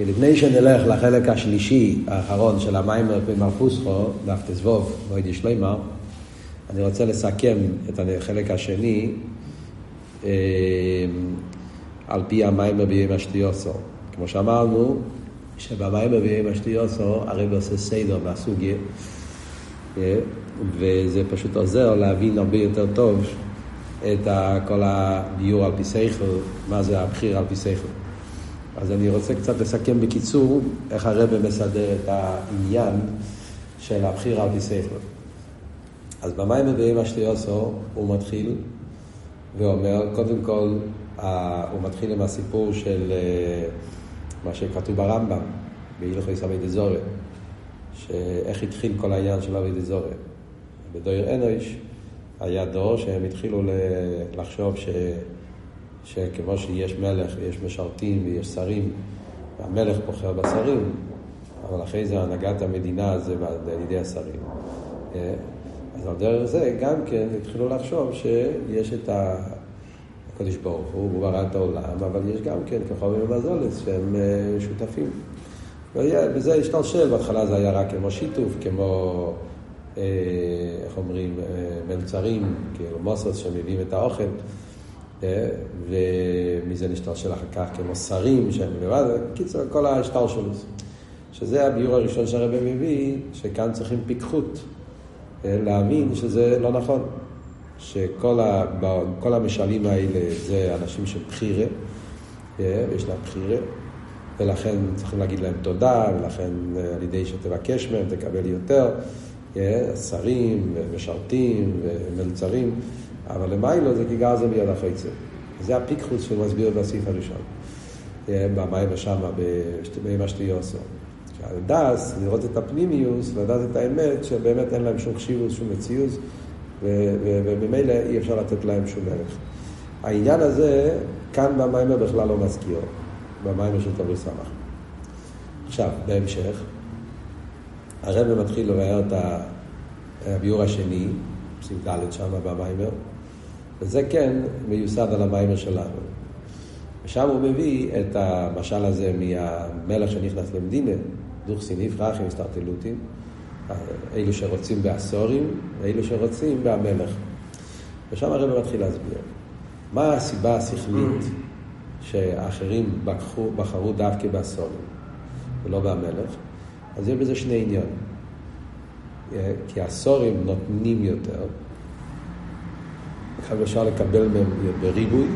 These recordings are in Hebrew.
לפני שנלך לחלק השלישי, האחרון של המיימר במרפוסחו, דף תזבוב, מועד ישלימר, אני רוצה לסכם את החלק השני אה, על פי המיימר בימי השטיוסו. כמו שאמרנו, שבמיימר בימי השטיוסו הרב עושה סדר מהסוגיה, אה, וזה פשוט עוזר להבין הרבה יותר טוב את כל הדיור על פי סייכל, מה זה הבחיר על פי סייכל. אז אני רוצה קצת לסכם בקיצור איך הרב מסדר את העניין של הבחיר על פי סייכל. אז במים הבאים אשתיוסו הוא מתחיל ואומר, קודם כל, הוא מתחיל עם הסיפור של אה, מה שכתוב ברמב"ם, בהלכות סבי דזורי, שאיך התחיל כל העניין של אבי דזורי. בדויר אנוש היה דור שהם התחילו לחשוב ש... שכמו שיש מלך ויש משרתים ויש שרים, והמלך בוחר בשרים, אבל אחרי זה הנהגת המדינה זה על ידי השרים. אה, אז על דרך זה גם כן התחילו לחשוב שיש את הקדוש ברוך הוא, הוא ברא את העולם, אבל יש גם כן כחובים ומזולת שהם אה, שותפים. וזה השתלשל, בהתחלה זה היה רק כמו שיתוף, כמו, אה, איך אומרים, מלצרים, כאילו מוסוס שמביאים את האוכל. אה, ומזה נשתלשל אחר כך כמו שרים שהם לבד, קיצור, כל השטר שלו. שזה הביור הראשון שהרבא מביא, שכאן צריכים פיקחות, אה, להבין שזה לא נכון. שכל המשלים האלה זה אנשים של בחירה, אה, יש להם בחירה, ולכן צריכים להגיד להם תודה, ולכן על ידי שתבקש מהם תקבל יותר, שרים ומשרתים ומלצרים. אבל למיילו זה כי גרזן ביד החייצר. זה הפיקחוס שהוא מסביר בסעיף הראשון. אה, במים ושמה, במה שתיוסו. דס, לראות את הפנימיוס, לדעת את האמת, שבאמת אין להם שום חשיבות, שום מציאות, וממילא אי אפשר לתת להם שום ערך. העניין הזה, כאן במיימר בכלל לא מזכיר, במיימר של תברי סמך. עכשיו, בהמשך, הרב מתחיל לבאר את הביור השני, פסיק ד' שם במיימר, וזה כן מיוסד על המיימר שלנו. ושם הוא מביא את המשל הזה מהמלך שנכנס למדינה, דוכסין יפרחים, סטרטלוטים, אלו שרוצים בעשורים, ואלו שרוצים בהמלך. ושם הרב מתחיל להסביר. מה הסיבה השכלית שאחרים בחרו, בחרו דווקא בעשורים ולא בהמלך? אז יש בזה שני עניינים. כי העשורים נותנים יותר, עכשיו אפשר לקבל מהם בריבוי,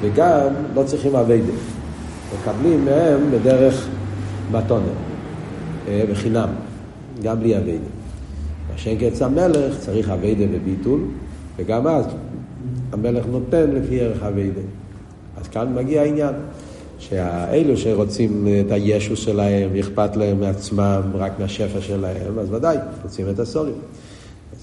וגם לא צריכים אביידה. מקבלים מהם בדרך מתונה, אה, בחינם, גם בלי אביידה. מה שאין קץ המלך צריך אביידה וביטול, וגם אז המלך נותן לפי ערך אביידה. אז כאן מגיע העניין, שהאלו שרוצים את הישו שלהם, אכפת להם מעצמם, רק מהשפע שלהם, אז ודאי, רוצים את הסורים.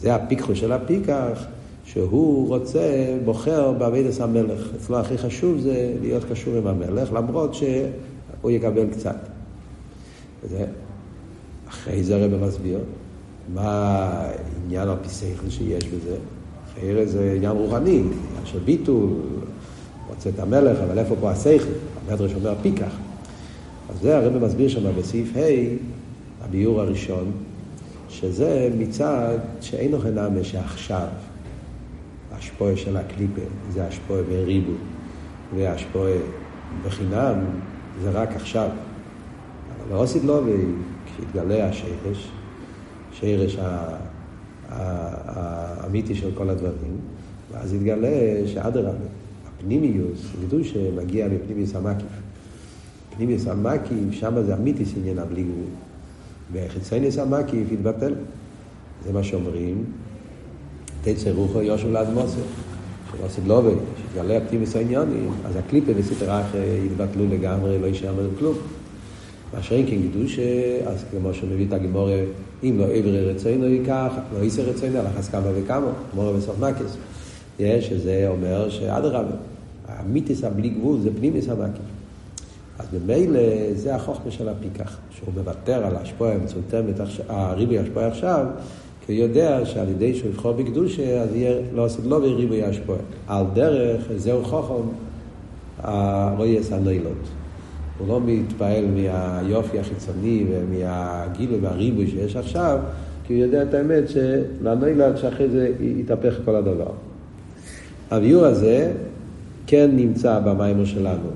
זה הפיקחו של הפיקח. שהוא רוצה, בוחר בעבידת המלך. אצלו הכי חשוב זה להיות קשור עם המלך, למרות שהוא יקבל קצת. וזה, אחרי זה הרב מסביר מה פי שכל שיש בזה. אחרי זה עניין רוחני, עניין של ביטול, רוצה את המלך, אבל איפה פה השכל? המדרש אומר פיקח. אז זה הרב מסביר שם בסעיף ה', הביאור הראשון, שזה מצד שאינו חינם שעכשיו. השפועה של הקליפה זה השפועה בריבו, והשפועה בחינם זה רק עכשיו. אבל לא עשית לו, כשהתגלה השרש, שרש האמיתי של כל הדברים, ואז התגלה שאדרבה, הפנימיוס, ידעו שמגיע מפנימיוס המקיף. פנימיוס המקיף, שם זה אמיתיס עניין הבלי גבול. וחיצייניוס המקיף התבטל. זה מה שאומרים, תצא רוחו יושם לאדמוסר. שלא עשית לא עובד, שיתגלה הפטימיס העניונים, אז הקליפה וסטרח יתבטלו לגמרי, לא יישאר מהם כלום. מה שאין כן גידוש, אז כמו שמביא את הגימורה, אם לא עברי רצוינו ייקח, לא יישא רצוינו, הלך כמה וכמה, גמורה בסוף מקס. יש, שזה אומר שאדרבה, המיתיס הבלי גבול זה פנימיס המקיף. אז ממילא זה החוכמה של הפיקח, שהוא מוותר על ההשפועה המצומצמת, הריבי ההשפועה עכשיו, הוא יודע שעל ידי שהוא יבחור בקדושה, אז יהיה לא עשית לו וריבוי השפועה. על דרך, זהו חוכם, הרואייס הנוילות. הוא לא מתפעל מהיופי החיצוני ומהגיל ומהריבוי שיש עכשיו, כי הוא יודע את האמת שלנוילד שאחרי זה יתהפך כל הדבר. הביור הזה כן נמצא במיימר שלנו.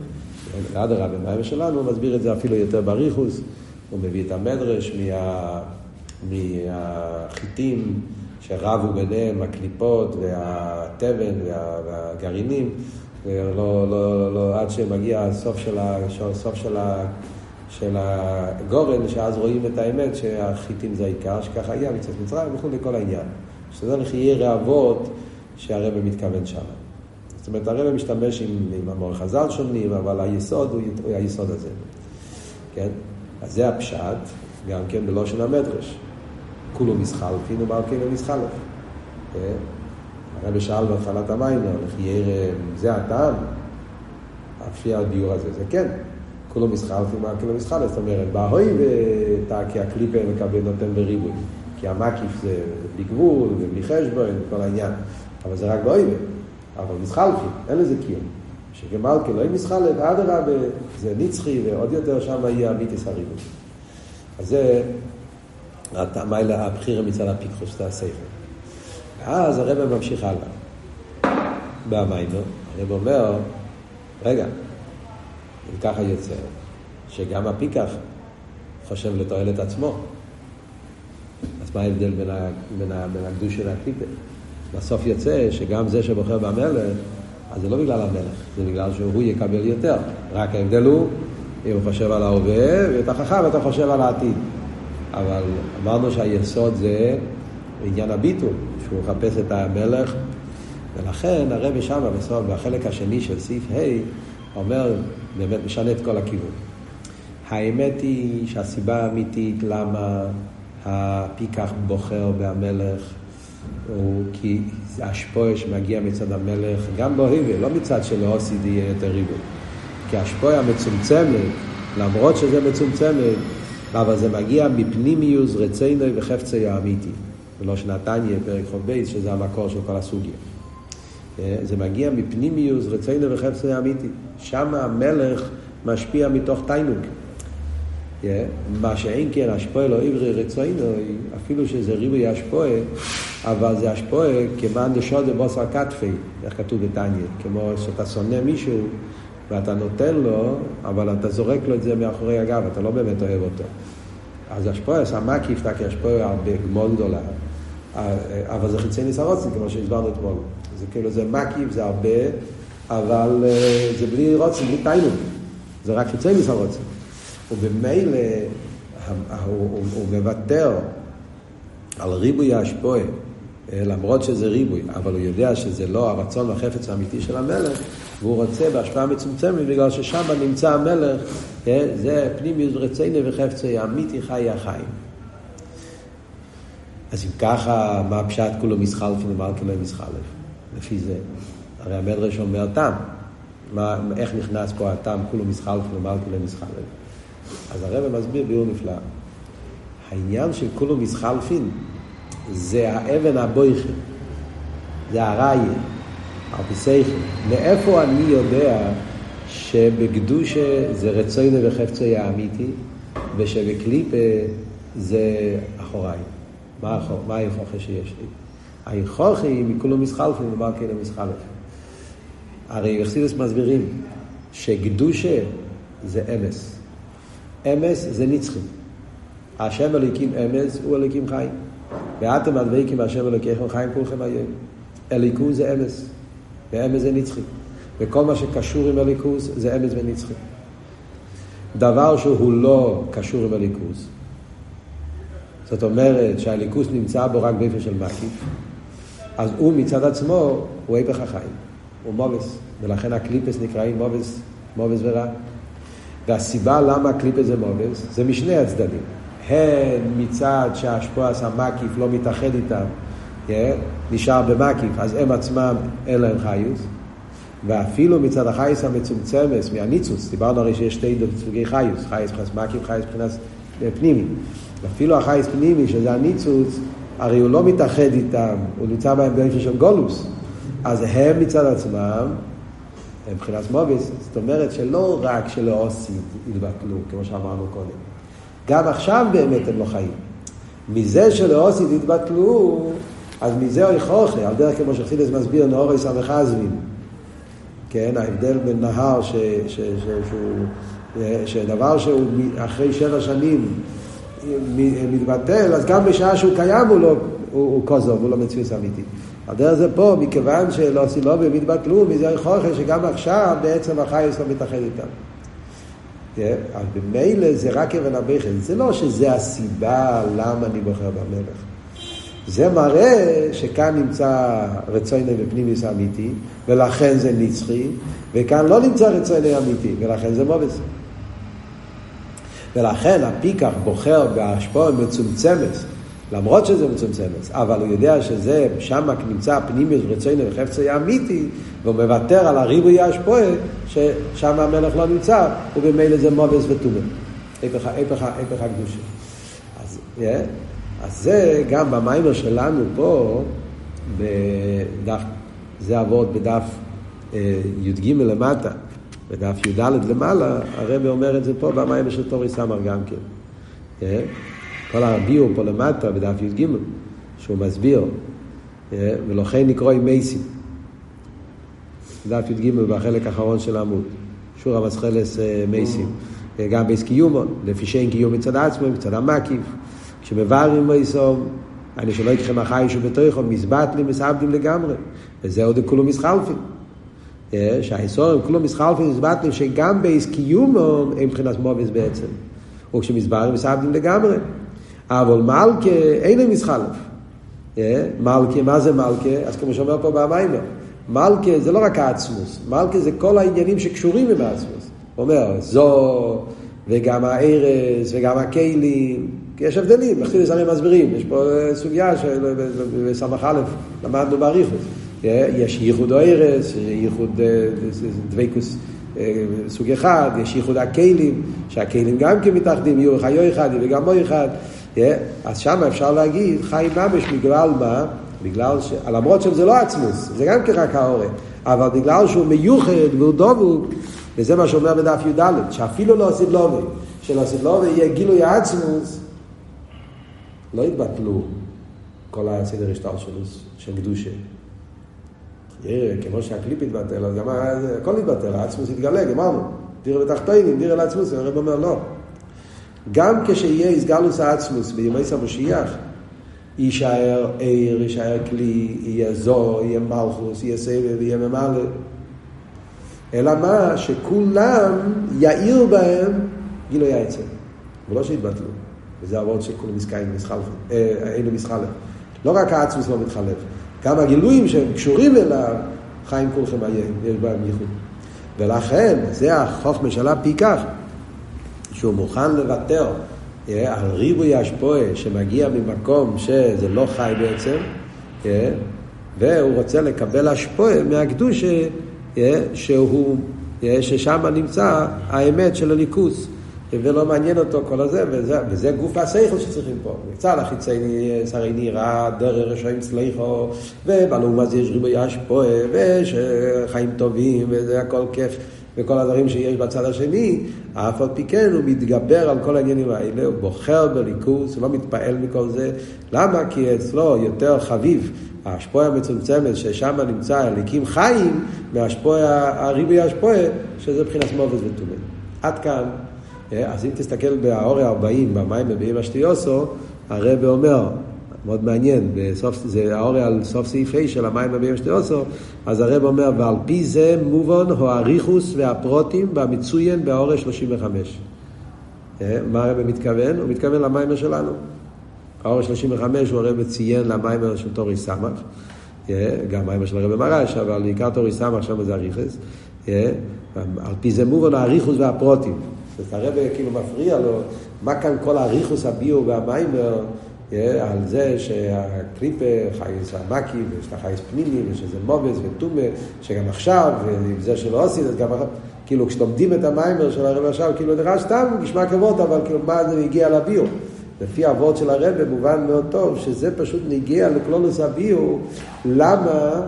אדרבה, במיימר שלנו הוא מסביר את זה אפילו יותר בריחוס, הוא מביא את המדרש מה... מהחיטים שרבו ביניהם, הקליפות והתבן וה... והגרעינים, ולא, לא, לא, עד שמגיע הסוף של, ה... הסוף של, ה... של הגורן, שאז רואים את האמת שהחיטים זה העיקר, שככה היה מצד מצרים וכו' לכל העניין. שזה לחיי ראבות שהרבא מתכוון שם. זאת אומרת, הרבא משתמש עם, עם המור חז"ל שונים, אבל היסוד הוא, הוא היסוד הזה. כן? אז זה הפשט, גם כן בלושן המדרש. כולו מסחלפין ומלכינו מסחלף. כן? הרבי שאל בהתחלת המים, לחייר, זה הטעם? לפי הדיור הזה, זה כן. כולו מסחלפין ומלכינו מסחלף. זאת אומרת, בהוי ותקי הקליפה מקבל נותן בריבוי. כי המקיף זה בלי גבול ובלי חשבון, כל העניין. אבל זה רק באויבה. אבל מסחלפין, אין לזה קיום. שגמלכה לא יהיה מסחלף, אדרבה, זה נצחי, ועוד יותר שם יהיה המיתיס הריבוי. אז זה המיילה, הבחירה מצד הפיקחוס, זה הספר. ואז הרב ממשיך הלאה. במיינו, הרב אומר, רגע, אם ככה יוצא, שגם הפיקח חושב לתועלת עצמו. אז מה ההבדל בין, ה, בין, ה, בין הקדוש של הקליפה? בסוף יוצא שגם זה שבוחר במלך, אז זה לא בגלל המלך, זה בגלל שהוא יקבל יותר. רק ההבדל הוא, אם הוא חושב על ההווה, ואתה חכם ואתה חושב על העתיד. אבל אמרנו שהיסוד זה עניין הביטול, שהוא מחפש את המלך, ולכן הרבי שמה בסוף, בחלק השני של סעיף ה', אומר, באמת משנה את כל הכיוון. האמת היא שהסיבה האמיתית למה הפיקח בוחר בהמלך הוא כי השפועה שמגיע מצד המלך, גם בהיבה, לא מצד שלאוסיד יהיה יותר ריבוי. כי השפועה המצומצמת, למרות שזה מצומצמת, אבל זה מגיע מפנימיוס רצינו וחפצי האמיתי. ולא שנתניה, פרק חוב בייס, שזה המקור של כל הסוגיה. אה, זה מגיע מפנימיוס רצינו וחפצי האמיתי. שם המלך משפיע מתוך תיינוג. אה, מה שאין כן, השפועה לא עברי רצוינו, אפילו שזה ריבוי השפועה, אבל זה השפועה כמען דשוד בבוסר כתפי, איך כתוב בתניא, כמו שאתה שונא מישהו ואתה נותן לו, אבל אתה זורק לו את זה מאחורי הגב, אתה לא באמת אוהב אותו. אז השפועה, המקיף, כי השפועה הרבה גמול גדולה, אבל זה חיצי ניסרוצים, כמו שהסברנו אתמול. זה כאילו, זה מקיף, זה הרבה, אבל אה, זה בלי רוצים, בלי תיינוק. זה רק חיצי ניסרוצים. ובמילא הוא מוותר על ריבוי השפועה. אה, למרות שזה ריבוי, אבל הוא יודע שזה לא הרצון והחפץ האמיתי של המלך, והוא רוצה בהשפעה מצומצמת בגלל ששם נמצא המלך, אה, זה פנימי רצינו וחפצי אמיתי חיי החיים. אז אם ככה, מה הפשט כולו מסחלפין ומלכי לא מסחלף? לפי זה. הרי המדרש אומר תם. מה, איך נכנס פה התם כולו מסחלפין ומלכי לא מסחלף? אז הרב מסביר ביור נפלא. העניין של כולו מסחלפין זה האבן הבויכי, זה הראיה, הפסייכי. מאיפה אני יודע שבקדושה זה רצוינו וחפצוי האמיתי, ושבקליפה זה אחוריי? מה, היכוכה שיש לי? היכוכה היא מכולו מסחלפים ומה כאילו מסחלפים. הרי יחסידס מסבירים שקדושה זה אמס. אמס זה נצחי. השם אלוקים אמס הוא אלוקים חיים. ואתם הדבקים השם אלוקיכם חיים כולכם היום. אליקוס זה אמס, ואמס זה נצחי. וכל מה שקשור עם אליקוס זה אמס ונצחי. דבר שהוא לא קשור עם אליקוס, זאת אומרת שהליכוס נמצא בו רק באיפה של מקיף, אז הוא מצד עצמו הוא היפך החיים, הוא מובס, ולכן הקליפס נקראים מובס, מובס ורע. והסיבה למה הקליפס זה מובס, זה משני הצדדים. הן מצד שהאשפועס המקיף לא מתאחד איתם, yeah, נשאר במקיף, אז הם עצמם אין להם חיוס, ואפילו מצד החייס המצומצמס מהניצוץ, דיברנו הרי שיש שתי סוגי חיוס, חייס מבחינת מקיף, חייס מבחינת אה, פנימי. ואפילו החייס פנימי, שזה הניצוץ, הרי הוא לא מתאחד איתם, הוא נמצא בהם באיפה של גולוס. אז הם מצד עצמם, מבחינת מובס, זאת אומרת שלא רק שלא עושים התבטלו, כמו שאמרנו קודם, גם עכשיו באמת הם לא חיים. מזה שלא עושים התבטלו, אז מזה אוי חוכה, על דרך כמו שחסידס מסביר נאורי סמך עזמין. כן, ההבדל בין נהר ש, ש, ש, שהוא, שדבר שהוא אחרי שבע שנים מתבטל, אז גם בשעה שהוא קיים הוא לא, הוא, הוא כוזוב, הוא לא מציאות אמיתית. הדרך זה פה, מכיוון שלא סילובים התבטלו, מזה חוכר שגם עכשיו בעצם החייס לא מתאחד איתם. כן? אז במילא זה רק אבן הבכן, זה לא שזה הסיבה למה אני בוחר במלך. זה מראה שכאן נמצא רצוני ופנימיס אמיתי, ולכן זה נצחי, וכאן לא נמצא רצוני אמיתי, ולכן זה מובס. ולכן הפיקח בוחר בהשפעה מצומצמת, למרות שזה מצומצמת, אבל הוא יודע שזה, שם נמצא פנימיוס רצוני וחפצי אמיתי, והוא מוותר על הריבוי ההשפעה, ששם המלך לא נמצא, ובמילא זה מובס וטומן. הפך הקדושה. אז, yeah. אז זה גם במיימר שלנו פה, בדף, זה עבוד בדף אה, י"ג למטה, בדף י"ד למעלה, הרב אומר את זה פה במיימר של תורי סמר גם כן. אה? כל הביאור פה למטה בדף י"ג, שהוא מסביר, אה? ולכן נקרוא עם מייסים. דף י"ג בחלק האחרון של העמוד, שור המסחלס מייסים. גם בייס קיומו, לפי שאין קיום מצד עצמו, מצד המקיף. כשמבררים מויסום, אני שלא יקחם החי שבתוכו, מסבטלים, מסעבדים לגמרי. וזה עוד כולו מסחלפים. שהאיסורים כולו מסחלפים, מסבטלים, שגם בייס קיומו הם מבחינת מובס בעצם. וכשמסברים מסעבדים לגמרי. אבל מלכה אין מסחלף. מלכה, מה זה מלכה? אז כמו שאומר פה במיימר, מלכה זה לא רק העצמוס, מלכה זה כל העניינים שקשורים עם העצמוס. הוא אומר, זו, וגם הארז, וגם הכלים, יש הבדלים, בחסידס הרי מסבירים, יש פה אה, סוגיה שבסמ"ך א', למדנו באריכות. אה, יש ייחוד אוירס, ייחוד אה, דבקוס סוג אחד, יש ייחוד הכלים, שהכלים גם כן מתאחדים, יהיו חיו אחד וגם מו אחד. אז שם אפשר להגיד חי ממש בגלל מה? בגלל ש... למרות שזה לא עצמוס, זה גם כן רק העורף, אבל בגלל שהוא מיוחד והוא דבוק, וזה מה שאומר בדף י"ד, שאפילו לא עשית לובי, שלא עשית לובי יהיה גילוי העצמוס, לא התבטלו כל הסדר השטר שלו, של קדושה. כמו שהקליפ התבטל, אז גם הכל התבטל, העצמוס התגלה, גמרנו. דירה בתחתינים, דירה לעצמוס, הרב אומר לא. גם כשיהיה איסגלוס העצמוס בימי סמושיח, יישאר עיר, יישאר כלי, יהיה זו, יהיה מלכוס, יהיה סבב, יהיה ממלא. אלא מה? שכולם יאיר בהם גילוי העצם, ולא שיתבטלו. וזה הוורד שכולם מסקאים מסחלפים, אינו מסחלף. לא רק העצמוס לא מתחלף, גם הגילויים שהם קשורים אליו, חיים כולכם עיין, יש בהם ייחוד. ולכן, זה החוכמה של פי כך, שהוא מוכן לוותר על ריבוי השפועה שמגיע ממקום שזה לא חי בעצם, והוא רוצה לקבל השפועה מהקדוש שהוא, ששם נמצא האמת של הליכוס. ולא מעניין אותו כל הזה, וזה, וזה גוף השכל שצריכים פה. מצד החיצי שרי נראה, דרך רשעים סליחו, ובלעומת זה יש ריבוי אשפועה, ויש חיים טובים, וזה הכל כיף, וכל הדברים שיש בצד השני, אף על פי כן הוא מתגבר על כל העניינים האלה, הוא בוחר בליכוס, הוא לא מתפעל מכל זה. למה? כי אצלו יותר חביב ההשפועה המצומצמת ששם נמצא הליקים חיים, מהשפועה, הריבוי ההשפועה, שזה מבחינת מובס וטומן. עד כאן. אה, אז אם תסתכל באורי 40, במים בביאים אשתיוסו, הרב אומר, מאוד מעניין, בסוף, זה האורי על סוף סעיף ה' של המים בביאים אשתיוסו, אז הרב אומר, ועל פי זה מובן הוא הריחוס והפרוטים במצוין באורי 35. אה, מה הרב מתכוון? הוא מתכוון למיימר שלנו. האור 35 הוא הרב ציין למיימר של תורי סמך, אה, גם מיימר של הרב מרש, אבל בעיקר תורי סמך שם זה הריחס. על פי זה מובן האריכוס והפרוטים. אז הרב כאילו מפריע לו, מה כאן כל האריכוס הביו והמיימר על זה שהקליפה חייס המקי ויש לה חייס פנימי ושזה מובס וטומה, שגם עכשיו, ועם זה שלא עושים, אז גם כאילו כשלומדים את המיימר של הרב עכשיו, כאילו נראה סתם נשמע כבוד, אבל כאילו מה זה הגיע לביו? לפי האבות של הרב מובן מאוד טוב שזה פשוט נגיע לכלולוס הביו, למה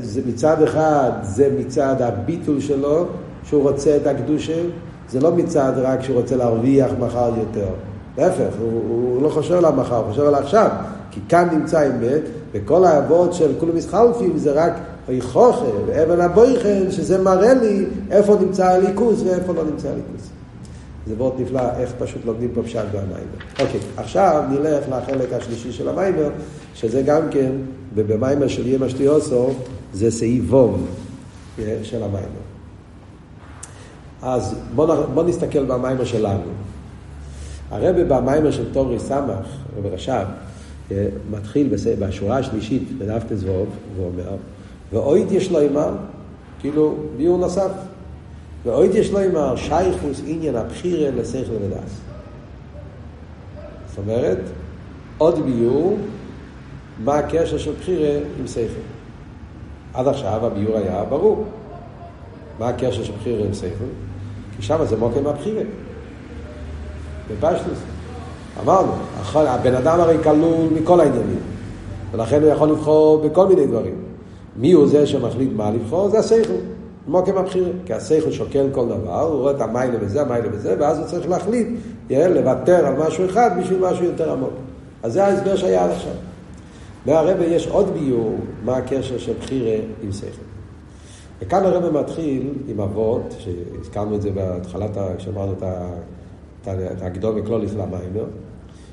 זה מצד אחד, זה מצד הביטול שלו, שהוא רוצה את הקדושה, זה לא מצד רק שהוא רוצה להרוויח מחר יותר. להפך, הוא, הוא לא חושב על המחר, הוא חושב על עכשיו. כי כאן נמצא אמת, וכל האבות של כולם מסחלפים זה רק אוי חוכר ואבן הבויכן, שזה מראה לי איפה נמצא הליכוס ואיפה לא נמצא הליכוס. זה מאוד נפלא איך פשוט לומדים פה פשט במיימר. אוקיי, עכשיו נלך לחלק השלישי של המיימר, שזה גם כן, ובמיימר של יהיה משתיוסו, זה סעיף ווב אה, של המיימר. אז בואו בוא נסתכל במיימר שלנו. הרבי במיימר של תורי סמך, רבי רש"ב, אה, מתחיל בשורה השלישית בדף תזבוב, ואומר, ואויד יש לו אימר, כאילו ביור נוסף. ואויד יש לו אימר, שייכוס עניין הבחירה לשכל ודס. זאת אומרת, עוד ביור, מה הקשר של בחירה עם שכל. עד עכשיו הביור היה ברור. מה הקשר של בחירה עם שכל? כי שם זה מוקם הבחירה. בפשטוס. אמרנו, הבן אדם הרי כלול מכל העניינים, ולכן הוא יכול לבחור בכל מיני דברים. מי הוא זה שמחליט מה לבחור? זה השכל, מוקם הבחירה. כי השכל שוקל כל דבר, הוא רואה את המיילה וזה, המיילה וזה, ואז הוא צריך להחליט, יהיה, לוותר על משהו אחד בשביל משהו יותר עמוק. אז זה ההסבר שהיה עד עכשיו. מהרבה יש עוד ביור מה הקשר של בחירה עם שכל. וכאן הרבה מתחיל עם אבות, שהזכרנו את זה בהתחלת, כשאמרנו את הגדול וכלוליס למיימר,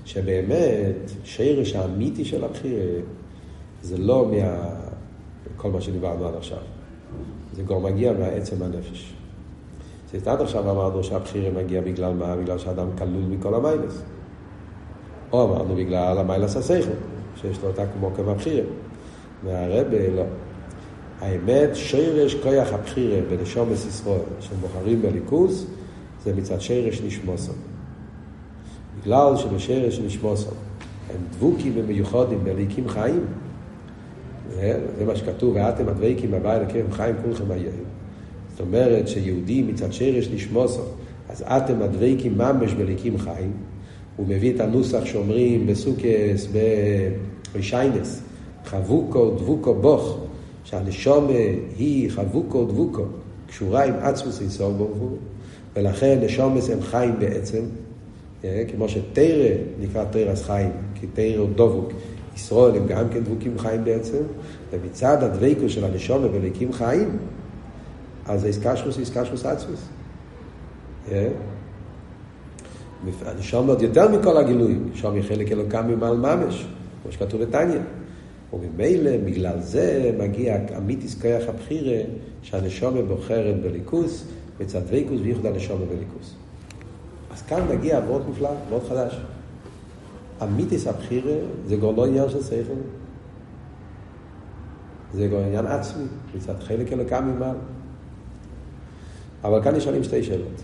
שבאמת שרש האמיתי של הבחירה זה לא מה... כל מה שדיברנו עד עכשיו. זה כבר מגיע מהעצם הנפש. אז עד עכשיו אמרנו שהבחירה מגיע בגלל מה? בגלל שאדם כלול מכל המיילס. או אמרנו בגלל המיילס השכל, שיש לו אותה כמו כבבחירה. והרבה לא. האמת, שרש כוח הבחירה בנשומס ישראל, שבוחרים בליכוס, זה מצד שרש נשמוסון. בגלל שבשרש נשמוסון הם דבוקים ומיוחדים בליקים חיים, זה מה שכתוב, ואתם הדבקים בבית לקרם חיים כולכם היום. זאת אומרת שיהודי מצד שרש נשמוסו, אז אתם הדבקים ממש בליקים חיים, הוא מביא את הנוסח שאומרים בסוכס, בשיינס, חבוקו דבוקו בוך, שהנשומה היא חבוקו דבוקו, קשורה עם עצמוס איסור ברוך ולכן נשומס הם חיים בעצם, אה, כמו שתרא נקרא תרס חיים, כי תרא הוא דבוק. ישראל הם גם כן דבוקים חיים בעצם, ומצד הדבקו של הנשומה בליקים חיים, אז זה איסקשרוס איסקשרוס עצמוס. אה? הנשום עוד יותר מכל הגילויים, נשום היא חלק אלוקם ממעל ממש, כמו שכתוב בתניא. וממילא, בגלל זה מגיע אמיתיס כוח הבחירה, שהנשומה בוחרת בליכוס, מצד דבקוס וייחוד הנשומה בליכוס. אז כאן מגיע מאוד מופלא, מאוד חדש. אמיתיס הבחירה זה כבר לא עניין של שכל, זה כבר עניין עצמי, מצד חלק אלוקם ממעל. אבל כאן נשאלים שתי שאלות.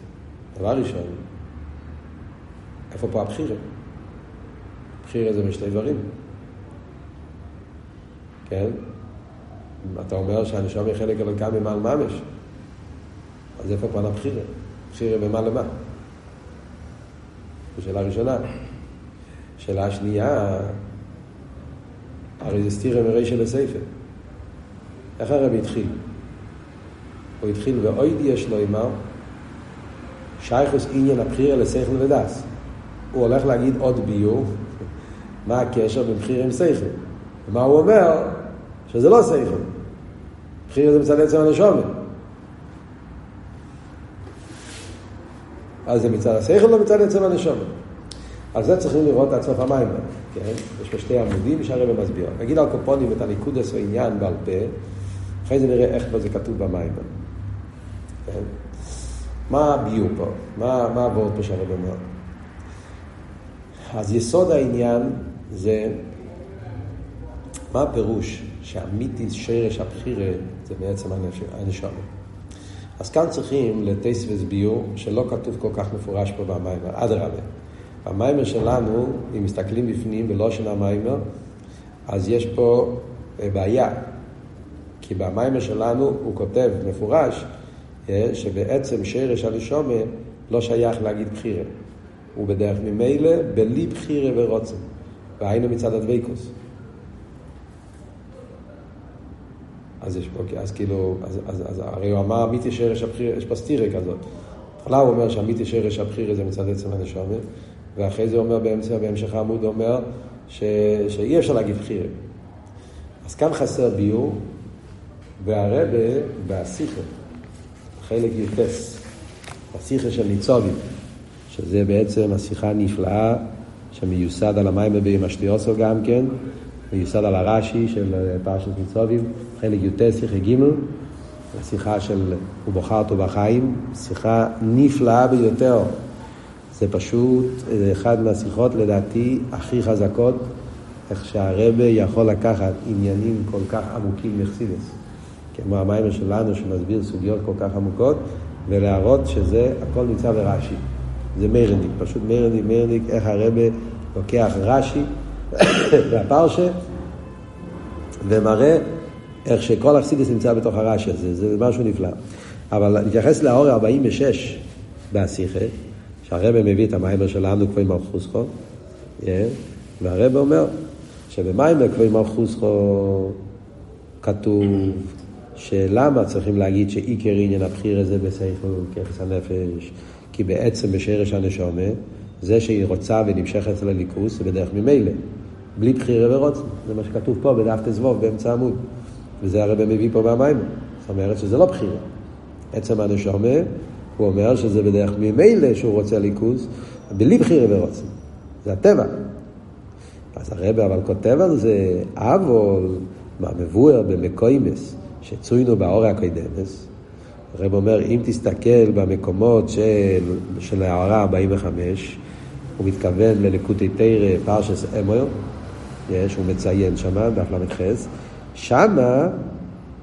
דבר ראשון, איפה פה הבחירה? בחירה זה משתי דברים. כן? אתה אומר שהנשום היא חלק אלוקם ממעל ממש. אז איפה פה הבחירה? בחירה במה למה? זו שאלה ראשונה. שאלה שנייה, הרי זה סתירה מרי של הספר. איך הרב התחיל? הוא התחיל ואויד יש לו אמר שייכוס עניין הבחירה לשכל ודס. הוא הולך להגיד עוד ביור, מה הקשר בין בחירה עם שכל. ומה הוא אומר? שזה לא שכל. בחירה זה מצד עצם הנשומת. אז זה מצד השכל או מצד עצם הנשומת? על זה צריכים לראות עד סוף המים, כן? יש פה שתי עמודים שהרבא מסביר. נגיד על קופונים את הניקוד עשו עניין בעל פה, אחרי זה נראה איך זה כתוב במים. כן? מה הביור פה? מה, מה הוורד פה שהרבא אומר? אז יסוד העניין זה, מה הפירוש שהמיתיס שרש הבחירה זה בעצם הנשמה. אז כאן צריכים לטייס וסביור שלא כתוב כל כך מפורש פה במים, אדרבה. המיימר שלנו, אם מסתכלים בפנים בלושן המיימר, אז יש פה אה, בעיה. כי במיימר שלנו הוא כותב מפורש אה, שבעצם שרש הנשומה לא שייך להגיד בחירה. הוא בדרך ממילא בלי בחירה ורוצן. והיינו מצד הדבקוס. אז יש פה, אז כאילו, אז, אז, אז הרי הוא אמר אמיתי שרש הבחירה, יש פה סטירה כזאת. בהתחלה הוא אומר שאמיתי שרש הבחירה זה מצד עצם הנשמה, ואחרי זה אומר באמצע, בהמשך העמוד אומר ש, שאי אפשר להגיד בחירה. אז כאן חסר ביור, והרבה בשיחה, חלק י"ס, השיחה של ניצובים, שזה בעצם השיחה הנפלאה שמיוסד על המים בביום השטיוסו גם כן, מיוסד על הרש"י של פרשת ניצבים, חלק י"ט, שיחה ג', השיחה של ובחרת בחיים, שיחה נפלאה ביותר. זה פשוט אחד מהשיחות לדעתי הכי חזקות, איך שהרבי יכול לקחת עניינים כל כך עמוקים מחסידוס, כמו המאמר שלנו שמסביר סוגיות כל כך עמוקות, ולהראות שזה הכל נמצא ברש"י. זה מוירא'דיק, פשוט מוירא'דיק, מוירא'דיק, איך הרבי לוקח רש"י והפרשה ומראה איך שכל החסידס נמצא בתוך הרש"י הזה, זה משהו נפלא. אבל נתייחס לאור 46 בהשיחה, שהרבא מביא את המיימר שלנו כפי מלכוסכו, והרבא אומר שבמיימר כפי מלכוסכו כתוב שלמה צריכים להגיד שעיקר עניין הבחיר הזה בסייכל ככס הנפש, כי בעצם בשרש הנשומה, זה שהיא רוצה ונמשכת אצל הליכוס זה בדרך ממילא, בלי בחירה ורוצן. זה מה שכתוב פה בדף תזבוב באמצע העמוד. וזה הרב מביא פה במים. זאת אומרת שזה לא בחירה. עצם הנשומה, הוא אומר שזה בדרך ממילא שהוא רוצה ליכוס, בלי בחירה ורוצן. זה הטבע. אז הרב אבל כותב על זה, אבל מה מבואר במקוימס, שצוינו באור הקוידמס, הרב אומר, אם תסתכל במקומות של, של ההערה 45, הוא מתכוון ללקוטי תרא פרשס אמויר, יש, הוא מציין שמה, דף ל"ח, שמה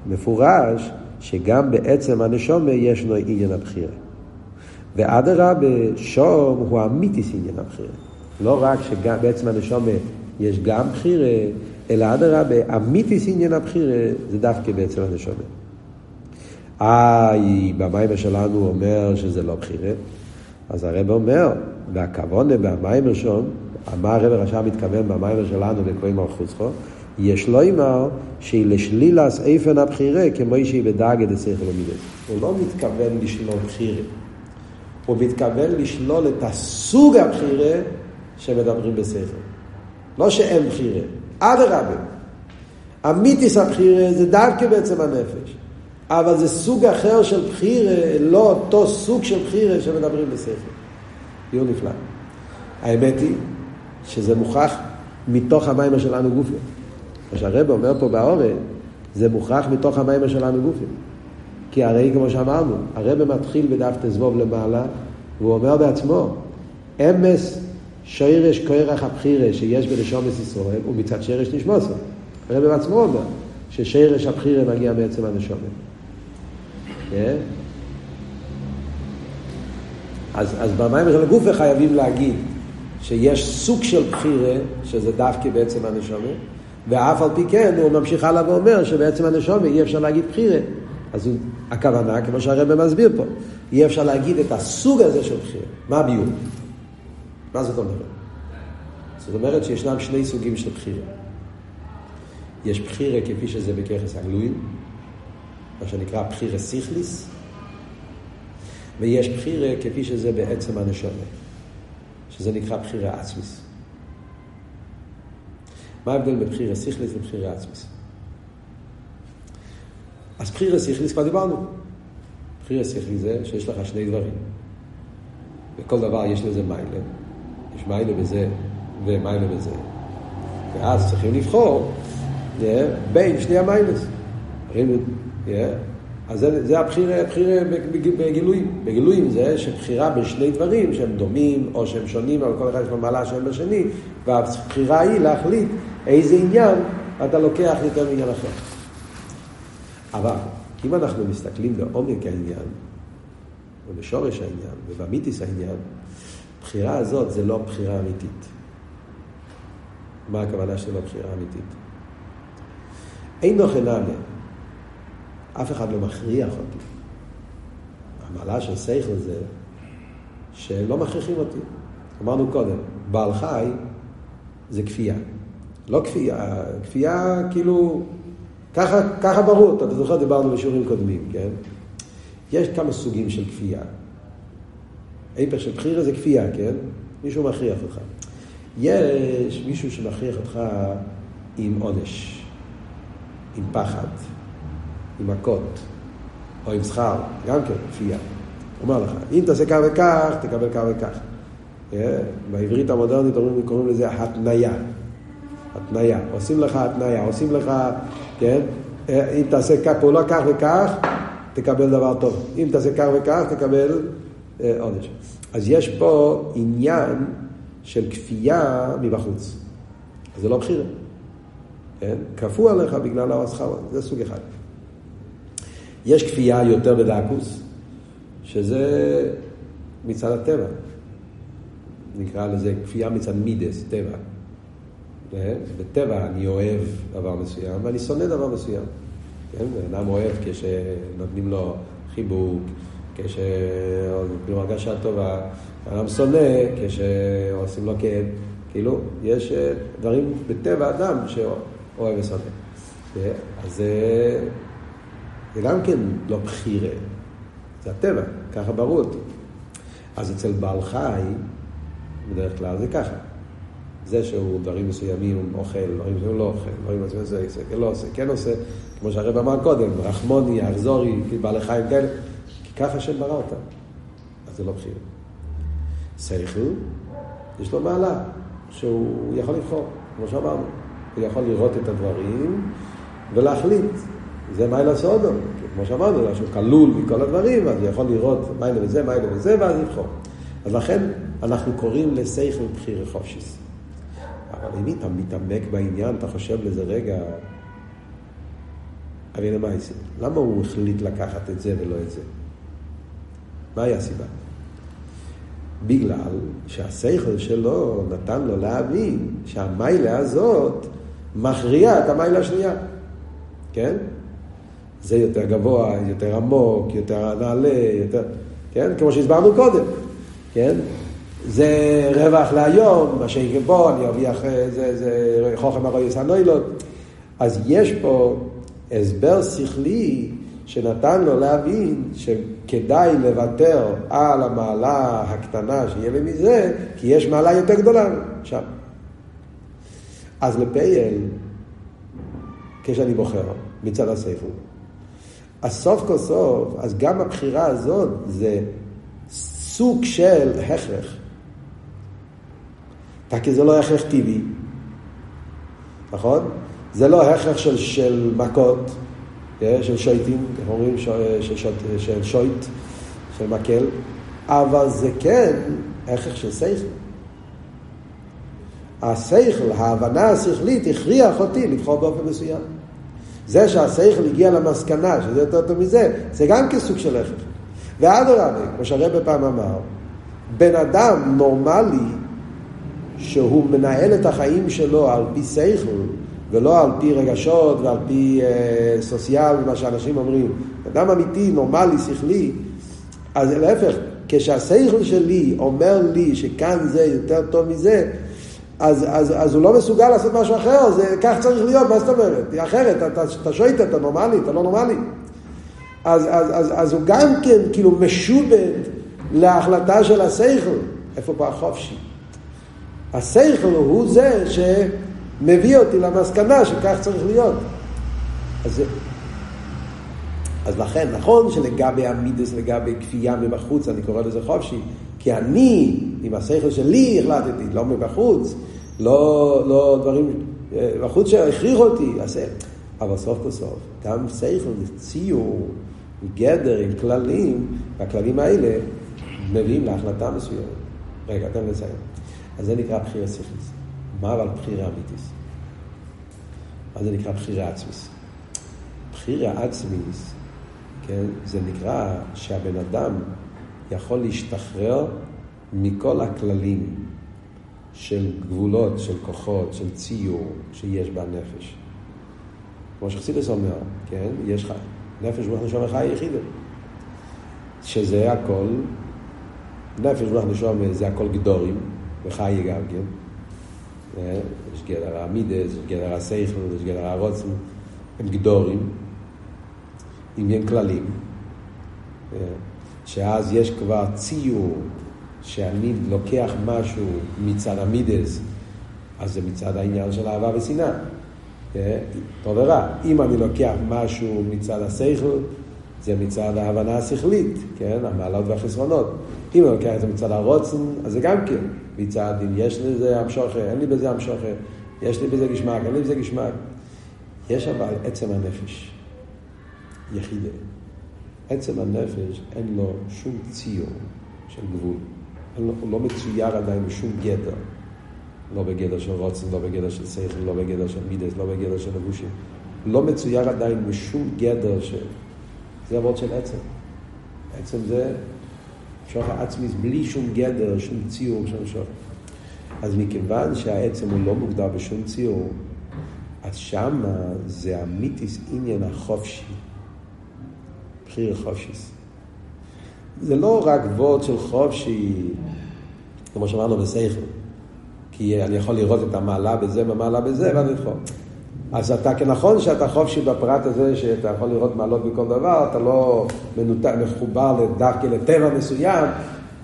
מפורש שגם בעצם הנשומה ישנו עניין הבחירה. ואדרבה, שום הוא אמיתיס עניין הבחירה. לא רק שבעצם הנשומה יש גם בחירה, אלא אדרבה, אמיתיס עניין הבחירה זה דווקא בעצם הנשומה. איי, במיימר שלנו אומר שזה לא בחירה. אז הרב אומר, והכוונה במיימר שום, מה הרב רשם מתכוון במיימר שלנו לקרוא מלכוסכו, יש לו אמר שהיא לשלילס איפן הבחירה כמו שהיא בדאגת השכל ומידס. הוא לא מתכוון לשלול בחירה, הוא מתכוון לשלול את הסוג הבחירה שמדברים בשכל. לא שאין בחירה, אדרבה. אמיתיס הבחירה זה דווקא בעצם הנפש. אבל זה סוג אחר של בחירה, לא אותו סוג של בחירה שמדברים בשכל. ביור נפלא. האמת היא שזה מוכרח מתוך המיימר שלנו גופי. מה שהרב אומר פה באורן, זה מוכרח מתוך המיימר שלנו גופי. כי הרי כמו שאמרנו, הרב מתחיל בדף תזבוב למעלה, והוא אומר בעצמו, אמס שרש כרך הבחירה שיש בנשומס ישראל, הוא מצד שרש נשמוסו. הרב בעצמו אומר ששרש הבחירה מגיע מעצם הנשומת. כן? אז, אז במים של הגופה חייבים להגיד שיש סוג של בחירה, שזה דווקא בעצם הנשומה, ואף על פי כן הוא ממשיך הלאה ואומר שבעצם הנשומה אי אפשר להגיד בחירה. אז הוא, הכוונה, כמו שהרבא מסביר פה, אי אפשר להגיד את הסוג הזה של בחירה. מה הביור? מה זאת אומרת? זאת אומרת שישנם שני סוגים של בחירה. יש בחירה כפי שזה בככס הגלויים, מה שנקרא בחירה סיכליס, ויש בחירה כפי שזה בעצם הנשמה, שזה נקרא בחירה עצמיס. מה ההבדל בין בחירה סיכליס לבחירה עצמיס? אז בחירה סיכליס כבר דיברנו. בחירה סיכליס זה שיש לך שני דברים. וכל דבר יש לזה מיילה. יש מיילה בזה ומיילה בזה. ואז צריכים לבחור בין שני המיילס. אז זה, זה הבחירה, הבחירה בגילויים. בגילויים זה שבחירה בשני דברים שהם דומים או שהם שונים, אבל כל אחד יש לו מעלה שם בשני, והבחירה היא להחליט איזה עניין אתה לוקח יותר מעניין אחר. אבל אם אנחנו מסתכלים בעומק העניין, ובשורש העניין, ובמיתיס העניין, הבחירה הזאת זה לא בחירה אמיתית. מה הכוונה שלו בחירה אמיתית? אין נוכן נעלה. אף אחד לא מכריח אותי. המעלה של שכל זה שלא מכריחים אותי. אמרנו קודם, בעל חי זה כפייה. לא כפייה, כפייה כאילו ככה, ככה ברור, אתה זוכר, דיברנו בשיעורים קודמים, כן? יש כמה סוגים של כפייה. ההפך של בחירה זה כפייה, כן? מישהו מכריח אותך. יש מישהו שמכריח אותך עם עונש, עם פחד, עם מכות, או עם שכר, גם כן, כפייה. אומר לך, אם תעשה כך וכך, תקבל כך וכך. אה? בעברית המודרנית אומרים, קוראים לזה התניה. התניה. עושים לך התניה, עושים לך, כן? אה, אם תעשה כך פעולה כך וכך, תקבל דבר טוב. אם תעשה כך וכך, תקבל אה, עונש. אז יש פה עניין של כפייה מבחוץ. זה לא בחירה. כן? כפו עליך בגלל השכר, זה סוג אחד. יש כפייה יותר בדקוס, שזה מצד הטבע. נקרא לזה כפייה מצד מידס, טבע. כן? בטבע אני אוהב דבר מסוים ואני שונא דבר מסוים. כן? אדם אוהב כשנותנים לו חיבוק, כשנותנים הרגשה טובה, אדם שונא כשעושים לו כאב. כאילו, יש אה, דברים בטבע אדם שאוהב ושונא. כן? אז זה גם כן לא בחירה, זה הטבע, ככה ברור אותי. אז אצל בעל חי, בדרך כלל זה ככה. זה שהוא דברים מסוימים אוכל, דברים מסוימים לא אוכל, דברים מסוימים זה, זה כן לא עושה, כן עושה, כמו שהרב אמר קודם, רחמוני, אכזורי, בעלי חיים כאלה, כי ככה השם ברא אותם. אז זה לא בחירה. שכל, יש לו מעלה, שהוא יכול לבחור, כמו שאמרנו. הוא יכול לראות את הדברים ולהחליט. זה מיילה סודו, כמו שאמרנו, שהוא כלול מכל הדברים, אז הוא יכול לראות מיילה וזה, מיילה וזה, ואז לבחור. אז לכן אנחנו קוראים לשכל בחירה חופשיס. אבל אם אתה מתעמק בעניין, אתה חושב לזה רגע, אבי למעשה, למה הוא החליט לקחת את זה ולא את זה? מהי הסיבה? בגלל שהשכל שלו נתן לו להבין שהמיילה הזאת מכריעה את המיילה השנייה, כן? זה יותר גבוה, יותר עמוק, יותר נעלה, יותר, כן? כמו שהסברנו קודם, כן? זה רווח להיום, מה שיהיה בו, אני ארוויח, זה, זה חוכם הרוי הנוילות. אז יש פה הסבר שכלי שנתן לו להבין שכדאי לוותר על המעלה הקטנה שיהיה לי מזה, כי יש מעלה יותר גדולה שם. אז לפייל, כשאני בוחר מצד הספר, אז סוף כל סוף, אז גם הבחירה הזאת זה סוג של הכרח. כי זה לא הכרח טבעי, נכון? זה לא הכרח של, של מכות, אה, של שויטים, אומרים, של, של, של שויט, של מקל, אבל זה כן הכרח של שכל. השכל, ההבנה השכלית הכריח אותי לבחור באופן מסוים. זה שהשכל הגיע למסקנה שזה יותר טוב מזה, זה גם כסוג של הכרח. ואדרבה, כמו שהרבא פעם אמר, בן אדם נורמלי שהוא מנהל את החיים שלו על פי שכל ולא על פי רגשות ועל פי אה, סוציאל, מה שאנשים אומרים. אדם אמיתי, נורמלי, שכלי, אז להפך, כשהשכל שלי אומר לי שכאן זה יותר טוב מזה, אז, אז, אז הוא לא מסוגל לעשות משהו אחר, זה כך צריך להיות, מה זאת אומרת? אחרת, אתה, אתה שויט, אתה נורמלי, אתה לא נורמלי. אז, אז, אז, אז הוא גם כן כאילו משובד להחלטה של השכל. איפה פה החופשי? השכל הוא זה שמביא אותי למסקנה שכך צריך להיות. אז, אז לכן, נכון שלגבי המידס, לגבי כפייה מבחוץ, אני קורא לזה חופשי, כי אני, עם השכל שלי החלטתי, לא מבחוץ, לא, לא דברים אה, בחוץ שהכריחו אותי, אז, אבל סוף כל סוף, גם שכל ציור, גדר עם כללים, והכללים האלה מביאים להחלטה מסוימת. רגע, תן לסיים. אז זה נקרא בחירה שכליס. מה אבל בחירה אמיתיס? מה זה נקרא בחירה עצמיס? בחירה עצמיס, כן, זה נקרא שהבן אדם יכול להשתחרר מכל הכללים של גבולות, של כוחות, של ציור שיש בנפש. כמו שחסידס אומר, כן, יש לך נפש רוח נשום אחד יחידה. שזה הכל, נפש רוח נשום זה הכל גדורים, וחי גם כן. אה, יש גדר המידס, יש גדר הסייכל, יש גדר הרוצן, הם גדורים, עניין כללים, שאז יש כבר ציור שאני לוקח משהו מצד המידס, אז זה מצד העניין של אהבה ושנאה. טוב ורע. אם אני לוקח משהו מצד השכל, זה מצד ההבנה השכלית, כן? המעלות והחסרונות. אם אני לוקח את זה מצד הרוצן, אז זה גם כן. מצד אם יש לזה המשוכר, אין לי בזה המשוכר, יש לי בזה גשמק, אין לי בזה גשמק. יש אבל עצם הנפש, יחידה. עצם הנפש אין לו שום ציור של גבול. הוא לא מצויר עדיין בשום גדר. לא בגדר של רוצן, לא בגדר של שכל, לא בגדר של מידס, לא בגדר של לבושים. לא מצויר עדיין בשום גדר של... זה עבוד של עצם. עצם זה שוחר עצמי בלי שום גדר, שום ציור, שום שוחר. אז מכיוון שהעצם הוא לא מוגדר בשום ציור, אז שמה זה המיתיס עניין החופשי. בחיר חופשיס. זה לא רק וורד של חופשי, כמו שאמרנו בסייכל, כי אני יכול לראות את המעלה בזה והמעלה בזה, ואני יכול. אז אתה כנכון שאתה חופשי בפרט הזה, שאתה יכול לראות מעלות בכל דבר, אתה לא מנותק, מחובר דווקא לטבע מסוים,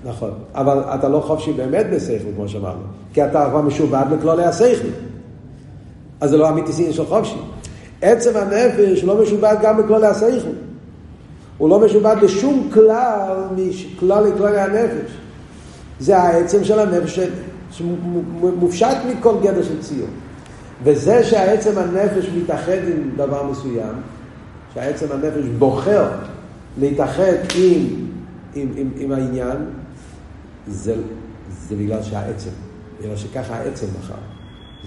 נכון. אבל אתה לא חופשי באמת בשכל, כמו שאמרנו. כי אתה כבר משובד לכלולי השכל. אז זה לא אמיתי של חופשי. עצם הנפש לא משובד גם בכלולי השכל. הוא לא משובד לשום כלל מכלל לכלולי הנפש. זה העצם של הנפש שמופשט מכל גדר של ציון. וזה שהעצם הנפש מתאחד עם דבר מסוים, שהעצם הנפש בוחר להתאחד עם, עם, עם, עם העניין, זה, זה בגלל שהעצם, בגלל שככה העצם בחר.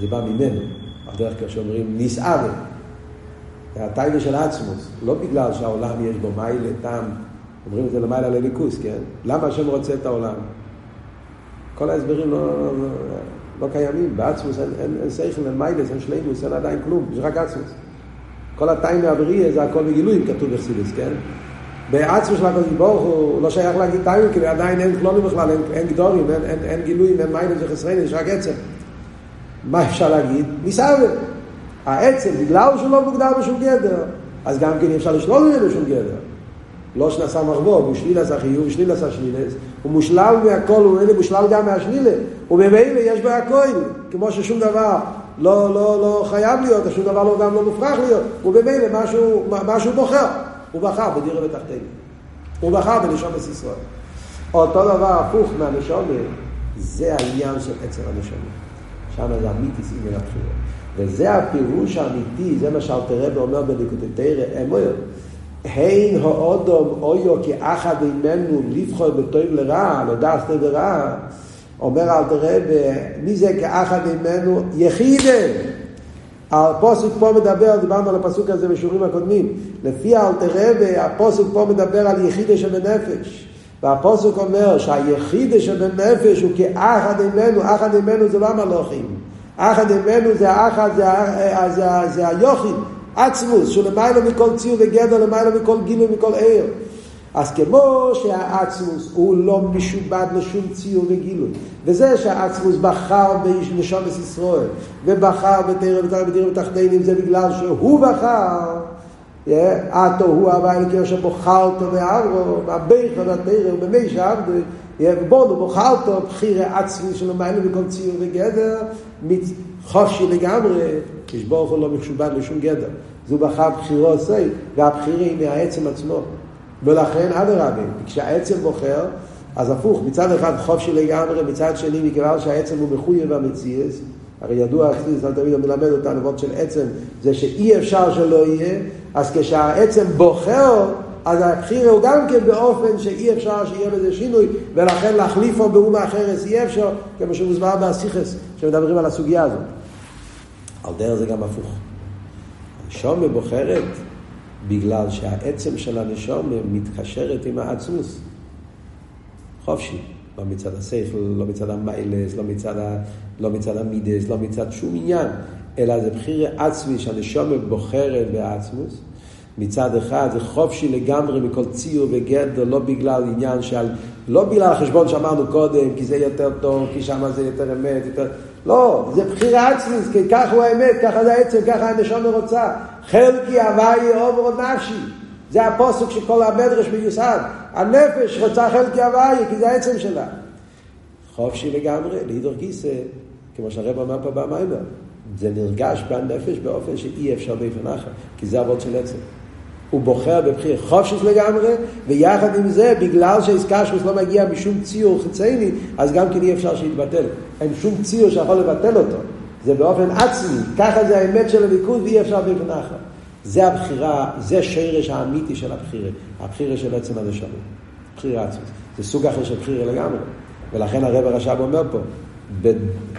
זה בא ממנו, הדרך כלל שאומרים נסער. הטייבה של עצמוס, לא בגלל שהעולם יש בו מיילה, טעם, אומרים את זה למעלה לליכוס, כן? למה השם רוצה את העולם? כל ההסברים לא, לא, לא, לא קיימים, בעצמוס אין, אין, אין שכל, אין מיילס, אין שלימוס, אין עדיין כלום, יש רק עצמוס. כל התאים מהבריא זה הכל בגילויים כתוב בחסידס, כן? בעצמוס של הקודש ברוך הוא לא שייך להגיד תאים, כי עדיין אין כלולים בכלל, אין, אין גדורים, אין, אין, אין גילויים, אין מיילס וחסרין, יש רק עצם. מה אפשר להגיד? מסעבר. העצם, בגלל שהוא לא מוגדר בשום גדר, אז גם כן אפשר לשלול ממנו שום גדר. לא שנעשה מחבוב, הוא שליל עשה חיוב, שליל עשה שלילס, הוא מושלל מהכל, הוא אלה מושלל גם מהשלילה, וממילא יש בו הכל, כמו ששום דבר לא, לא, לא חייב להיות, שום דבר לא, גם לא מופרך להיות, ובמילא משהו, משהו בוחר, הוא בחר בדירה ותחתינו, הוא בחר בנשום ישראל. אותו דבר הפוך מהנשום, זה העניין של עצר הנשום. שם זה אמיתי סימן הבחירות. וזה הפירוש האמיתי, זה מה שאלתר אומר בנקודת תרא, אמור. הן האודום אויו כאחד ממנו לבחור בטוב לרע, לדעת טוב לרע, אומר אל תראה, מי זה כאחד ממנו? יחידה. הפוסק פה מדבר, דיברנו על הפסוק הזה בשיעורים הקודמים, לפי אל תראה, הפוסק פה מדבר על יחידה שבנפש. והפוסק אומר שהיחידה שבנפש הוא כאחד ממנו, אחד ממנו זה לא המלוכים. אחד ממנו זה האחד, זה, זה, זה, היוכים. עצמוס, שהוא למעלה מכל ציור וגדר, למעלה מכל גילוי, מכל עיר. אז כמו שהעצמוס הוא לא משובד לשום ציור וגילוי, וזה שהעצמוס בחר בנשומת ישראל, ובחר בתרא ותרא בתרא ותחתינים, זה בגלל שהוא בחר, עתו הוא הבא אלוקי אשר בוחרתו ואמרו, הביכה והתרא ובמי שעבדו, ובונו בוחרתו, בחירי עצמי שלו מעלה מכל ציור וגדר, חופשי לגמרי, כשברוך הוא לא משובד לשום גדר. זו בחר בחירו עושה, והבחירה היא מהעצם עצמו. ולכן אדרבה, כשהעצם בוחר, אז הפוך, מצד אחד חופשי לגמרי, מצד שני, מכיוון שהעצם הוא מחויב המציאס, הרי ידוע, אצלי תמיד מלמד אותנו, של עצם, זה שאי אפשר שלא יהיה, אז כשהעצם בוחר, אז הבחירה הוא גם כן באופן שאי אפשר שיהיה בזה שינוי, ולכן להחליפו באומה אחרת אי אפשר, כמו שמוסבר באסיכס, שמדברים על הסוגיה הזאת. על דרך זה גם הפוך. הנשומה בוחרת בגלל שהעצם של הנשומה מתקשרת עם העצמוס. חופשי. לא מצד השכל, לא מצד המיילס, לא מצד, ה... לא מצד המידס, לא מצד שום עניין, אלא זה בחירה עצמי שהנשומה בוחרת בעצמוס. מצד אחד זה חופשי לגמרי מכל ציור וגדר, לא בגלל עניין של, לא בגלל החשבון שאמרנו קודם, כי זה יותר טוב, כי שם זה יותר אמת, יותר... לא, זה בחירה עצמית, כי ככה הוא האמת, ככה זה העצם, ככה הנשמה רוצה. חלקי הוואי עוברו נפשי. זה הפוסק שכל המדרש מיוסד. הנפש רוצה חלקי הוואי, כי זה העצם שלה. חופשי לגמרי, להידור גיסא, כמו שהרב אמר פה במיימר. זה נרגש בנפש באופן שאי אפשר באופן אחר, כי זה אבות של עצם. הוא בוחר בבחיר חופשית לגמרי, ויחד עם זה, בגלל שהעסקה לא מגיע משום ציור חיצייני, אז גם כן אי אפשר שיתבטל. אין שום ציור שיכול לבטל אותו. זה באופן עצמי, ככה זה האמת של הליכוד ואי אפשר באופן אחר. זה הבחירה, זה שרש האמיתי של הבחירה, הבחירה של עצם הנשמה, בחירה עצמית. זה סוג אחר של בחירה לגמרי. ולכן הרב הרש"ב אומר פה,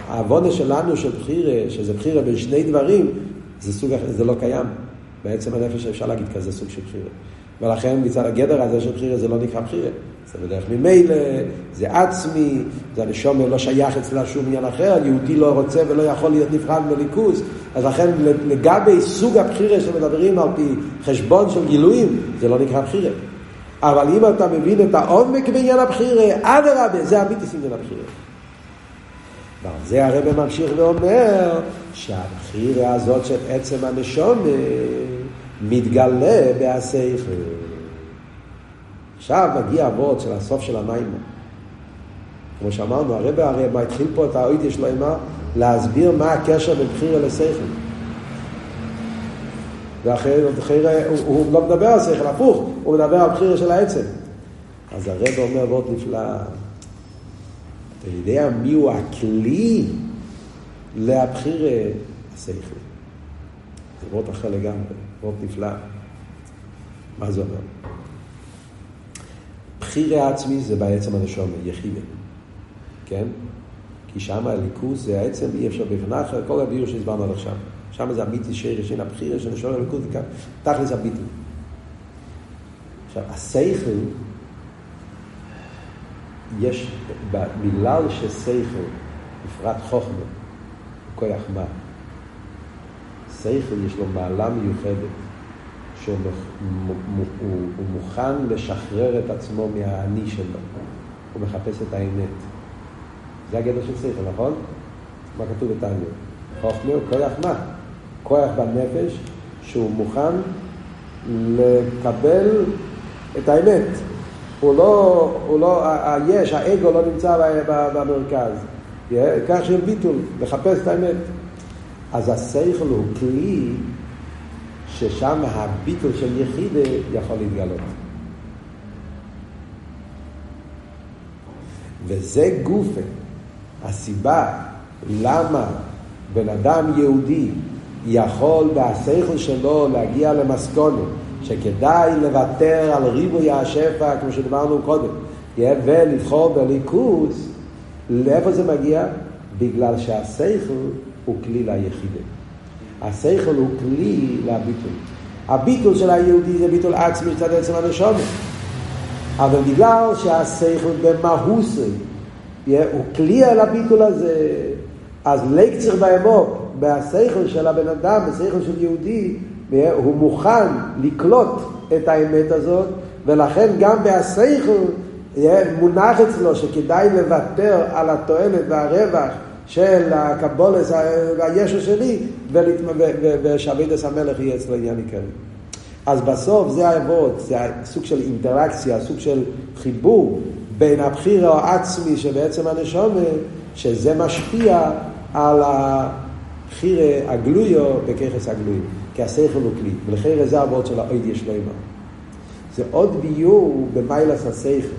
העוונה שלנו של בחירה, שזה בחירה בין שני דברים, זה סוג זה לא קיים. בעצם הנפש אפשר להגיד כזה סוג של בחירה. ולכן מצד הגדר הזה של בחירה זה לא נקרא בחירה. זה בדרך ממילא, זה עצמי, זה הנשום לא שייך אצלה שום עניין אחר, יהודי לא רוצה ולא יכול להיות נפרד מליכוז. אז לכן לגבי סוג הבחירה שמדברים על פי חשבון של גילויים, זה לא נקרא בחירה. אבל אם אתה מבין את העומק בעניין הבחירה, אדרבה, זה הביטוס עניין הבחירה. ועל זה הרב ממשיך ואומר שהבחירה הזאת של עצם הנשום מתגלה בהסייכל. עכשיו מגיע הוורד של הסוף של המים. כמו שאמרנו, הרב הרי מה התחיל פה את האוידיה שלו אמר להסביר מה הקשר בין בחירה לסייכל. ואחרי, הוא, הוא לא מדבר על שכל, הפוך, הוא מדבר על בחירה של העצם. אז הרב אומר וורד נפלא. אתה יודע מי הוא הכלי להבחיר השכל. זה וורד אחר לגמרי, וורד נפלא. מה זה אומר? בחירה העצמי זה בעצם הנשום, יחידה. כן? כי שם הליכוז זה העצם, אי אפשר בפני אחר, כל הביור שהסברנו עד עכשיו. שם זה הביטי שרש, הנה הבחירה של נשום הליכוז, תכלס הביטי. עכשיו, השכל יש, במילה ששכל, בפרט חוכמה, הוא כוח מה. שכל יש לו מעלה מיוחדת, שהוא מוכן לשחרר את עצמו מהאני שלו, הוא מחפש את האמת. זה הגדר של שכל, נכון? מה כתוב בתניא? חוכמה הוא כוח מה? כוח בנפש שהוא מוכן לקבל את האמת. הוא לא, הוא לא, היש, האגו לא נמצא במרכז. כך של ביטול, לחפש את האמת. אז השכל הוא כלי ששם הביטול של יחידה יכול להתגלות. וזה גופה, הסיבה למה בן אדם יהודי יכול בהשכל שלו להגיע למסקונת שכדאי לוותר על ריבוי השפע, כמו שדיברנו קודם, ולבחור בליכוז, לאיפה זה מגיע? בגלל שהשכל הוא כלי ליחידה. השכל הוא כלי לביטול. הביטול של היהודי זה ביטול עצמי מצד עצם הנשומת. אבל בגלל שהשכל במהוסי הוא כלי על הביטול הזה, אז לקצר באמוק, בהשכל של הבן אדם, בשכל של יהודי, הוא מוכן לקלוט את האמת הזאת, ולכן גם בהשכל מונח אצלו שכדאי לוותר על התועלת והרווח של הקבולס והישו שלי, ושאבידס המלך יהיה אצלו עניין עיקרי. אז בסוף זה האבות, זה סוג של אינטראקציה, סוג של חיבור בין הבחיר העצמי שבעצם הנשומת, שזה משפיע על הבחיר הגלויו בככס הגלויים. כי השכל הוא כלי, ולכן זה הוורד של האויד יש לו אימה. זה עוד ביור במיילס השכל.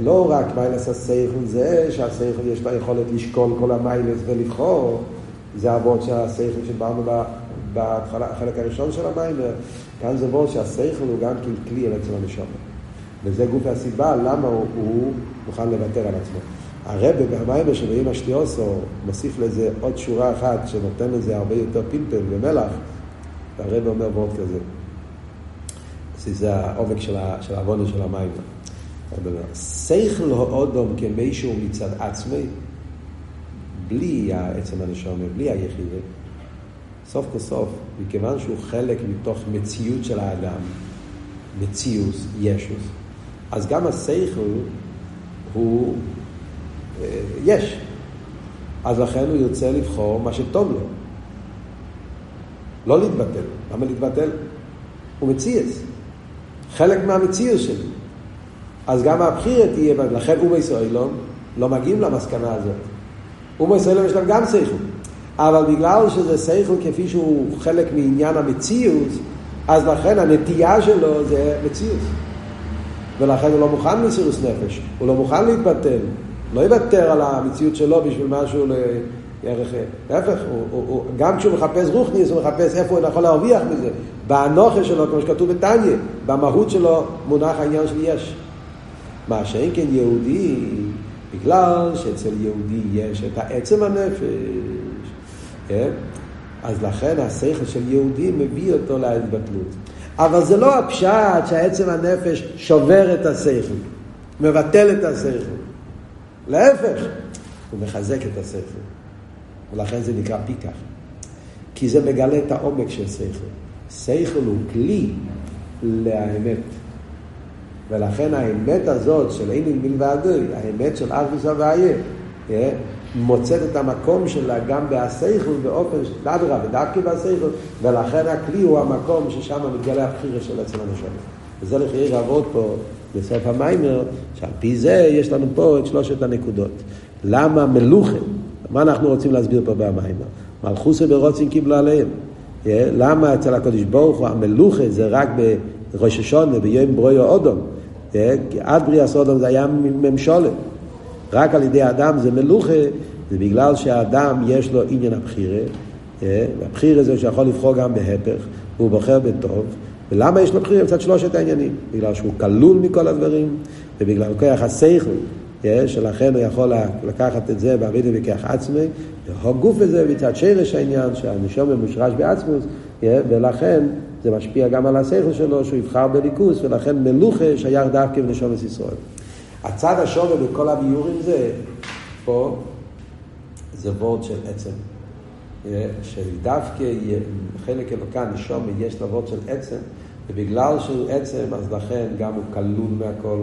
לא רק מיילס השכל זה שהשכל יש לו יכולת לשקול כל המיילס ולבחור, זה הוורד של השכל שדיברנו בחלק הראשון של המיימר, כאן זה וורד שהשכל הוא גם כן כלי על עצם הנשמה. וזה גוף הסיבה למה הוא, הוא מוכן לוותר על עצמו. הרבה במיימר של אמא שטיוסו מוסיף לזה עוד שורה אחת שנותן לזה הרבה יותר פלפל ומלח, והרבה אומר וורד כזה. זה העומק של, העוונה של המיימר. שכל האודום כמישהו מצד עצמי, בלי העצם הנשומה, בלי היחידה, סוף כל סוף, מכיוון שהוא חלק מתוך מציאות של האדם, מציאוס, ישוס, אז גם השכל הוא יש. אז לכן הוא ירצה לבחור מה שטוב לו. לא להתבטל. למה להתבטל? הוא מציאס. חלק מהמציאות שלי. אז גם הבחירה תהיה, לכן אומי ישראלון לא מגיעים למסקנה הזאת. אומי ישראלון יש להם גם שכל. אבל בגלל שזה שכל כפי שהוא חלק מעניין המציאות, אז לכן הנטייה שלו זה מציאות. ולכן הוא לא מוכן מסירוס נפש, הוא לא מוכן להתבטל, לא יוותר על המציאות שלו בשביל משהו לערך, להפך, הוא, הוא, הוא, גם כשהוא מחפש רוחניס הוא מחפש איפה הוא יכול להרוויח מזה, באנוכה שלו, כמו שכתוב בתניא, במהות שלו מונח העניין של יש. מה שאין כן יהודי, בגלל שאצל יהודי יש את העצם הנפש, כן? אז לכן השכל של יהודי מביא אותו להתבטלות. אבל זה לא הפשט שהעצם הנפש שובר את השכל, מבטל את השכל. להפך, הוא מחזק את השכל. ולכן זה נקרא פיקח. כי זה מגלה את העומק של שכל. שכל הוא כלי לאמת. ולכן האמת הזאת של אין מלבדוי, האמת של אב וסבייה, מוצאת את המקום שלה גם בהסייכל באופן, אדרבה, ודווקא בהסייכל, ולכן הכלי הוא המקום ששם מתגלה הבחירה של עצם הנשמה. וזה לחייר לעבוד פה בסוף המיימר, שעל פי זה יש לנו פה את שלושת הנקודות. למה מלוכה, מה אנחנו רוצים להסביר פה במיימר? מלכוסה ברוצים קיבלו עליהם. למה אצל הקדוש ברוך הוא המלוכה זה רק בראש השונה, ביום ברויו אודום. עד בריאה סודום זה היה ממשולת. רק על ידי האדם זה מלוכה, זה בגלל שהאדם יש לו עניין הבחירה, אה, והבחירה זה שיכול לבחור גם בהפך, והוא בוחר בטוב. ולמה יש לו בחירה? מצד שלושת העניינים. בגלל שהוא כלול מכל הדברים, ובגלל כוח אה, שלכן הוא יכול לקחת את זה בעבידה בכך עצמי, והוא גוף בזה מצד שרש העניין, שהנשום מושרש בעצמוס, ולכן זה משפיע גם על השכל שלו, שהוא יבחר בליכוס, ולכן מלוכה שייך דווקא בנשומת ישראל. הצד השווה בכל הביורים זה, פה, זה וורד של עצם. שדווקא חלק אלוקה נשום יש וורד של עצם, ובגלל שהוא עצם, אז לכן גם הוא כלול מהכל,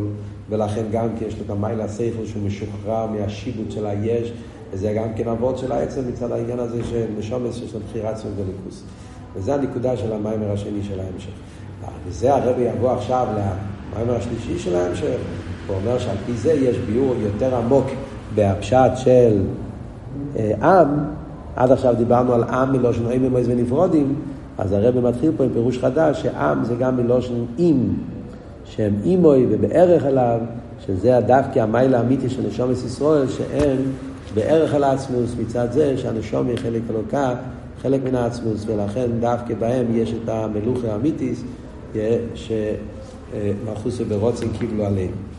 ולכן גם כי יש לו את המיילה השכל שהוא משוחרר מהשיבוט של היש, וזה גם כן הוורד של העצם מצד העניין הזה של נשום שיש לו בחירה עצמם וליכוס. וזה הנקודה של המיימר השני של ההמשך. וזה הרבי יבוא עכשיו למיימר השלישי של ההמשך. הוא אומר שעל פי זה יש ביור יותר עמוק בהפשט של אה, עם, עד עכשיו דיברנו על עם מלושן אי ממויז ונפרודים, אז הרב מתחיל פה עם פירוש חדש, שעם זה גם מלושן עם, שהם אימוי ובערך אליו, שזה דווקא המיילה האמיתי של נשומת ישראל, שהם בערך על העצמוס מצד זה שהנשום היא חלק אלוקה, חלק מן העצמוס, ולכן דווקא בהם יש את המלוכה האמיתיס, שמלכוסו ברוצן קיבלו עליהם.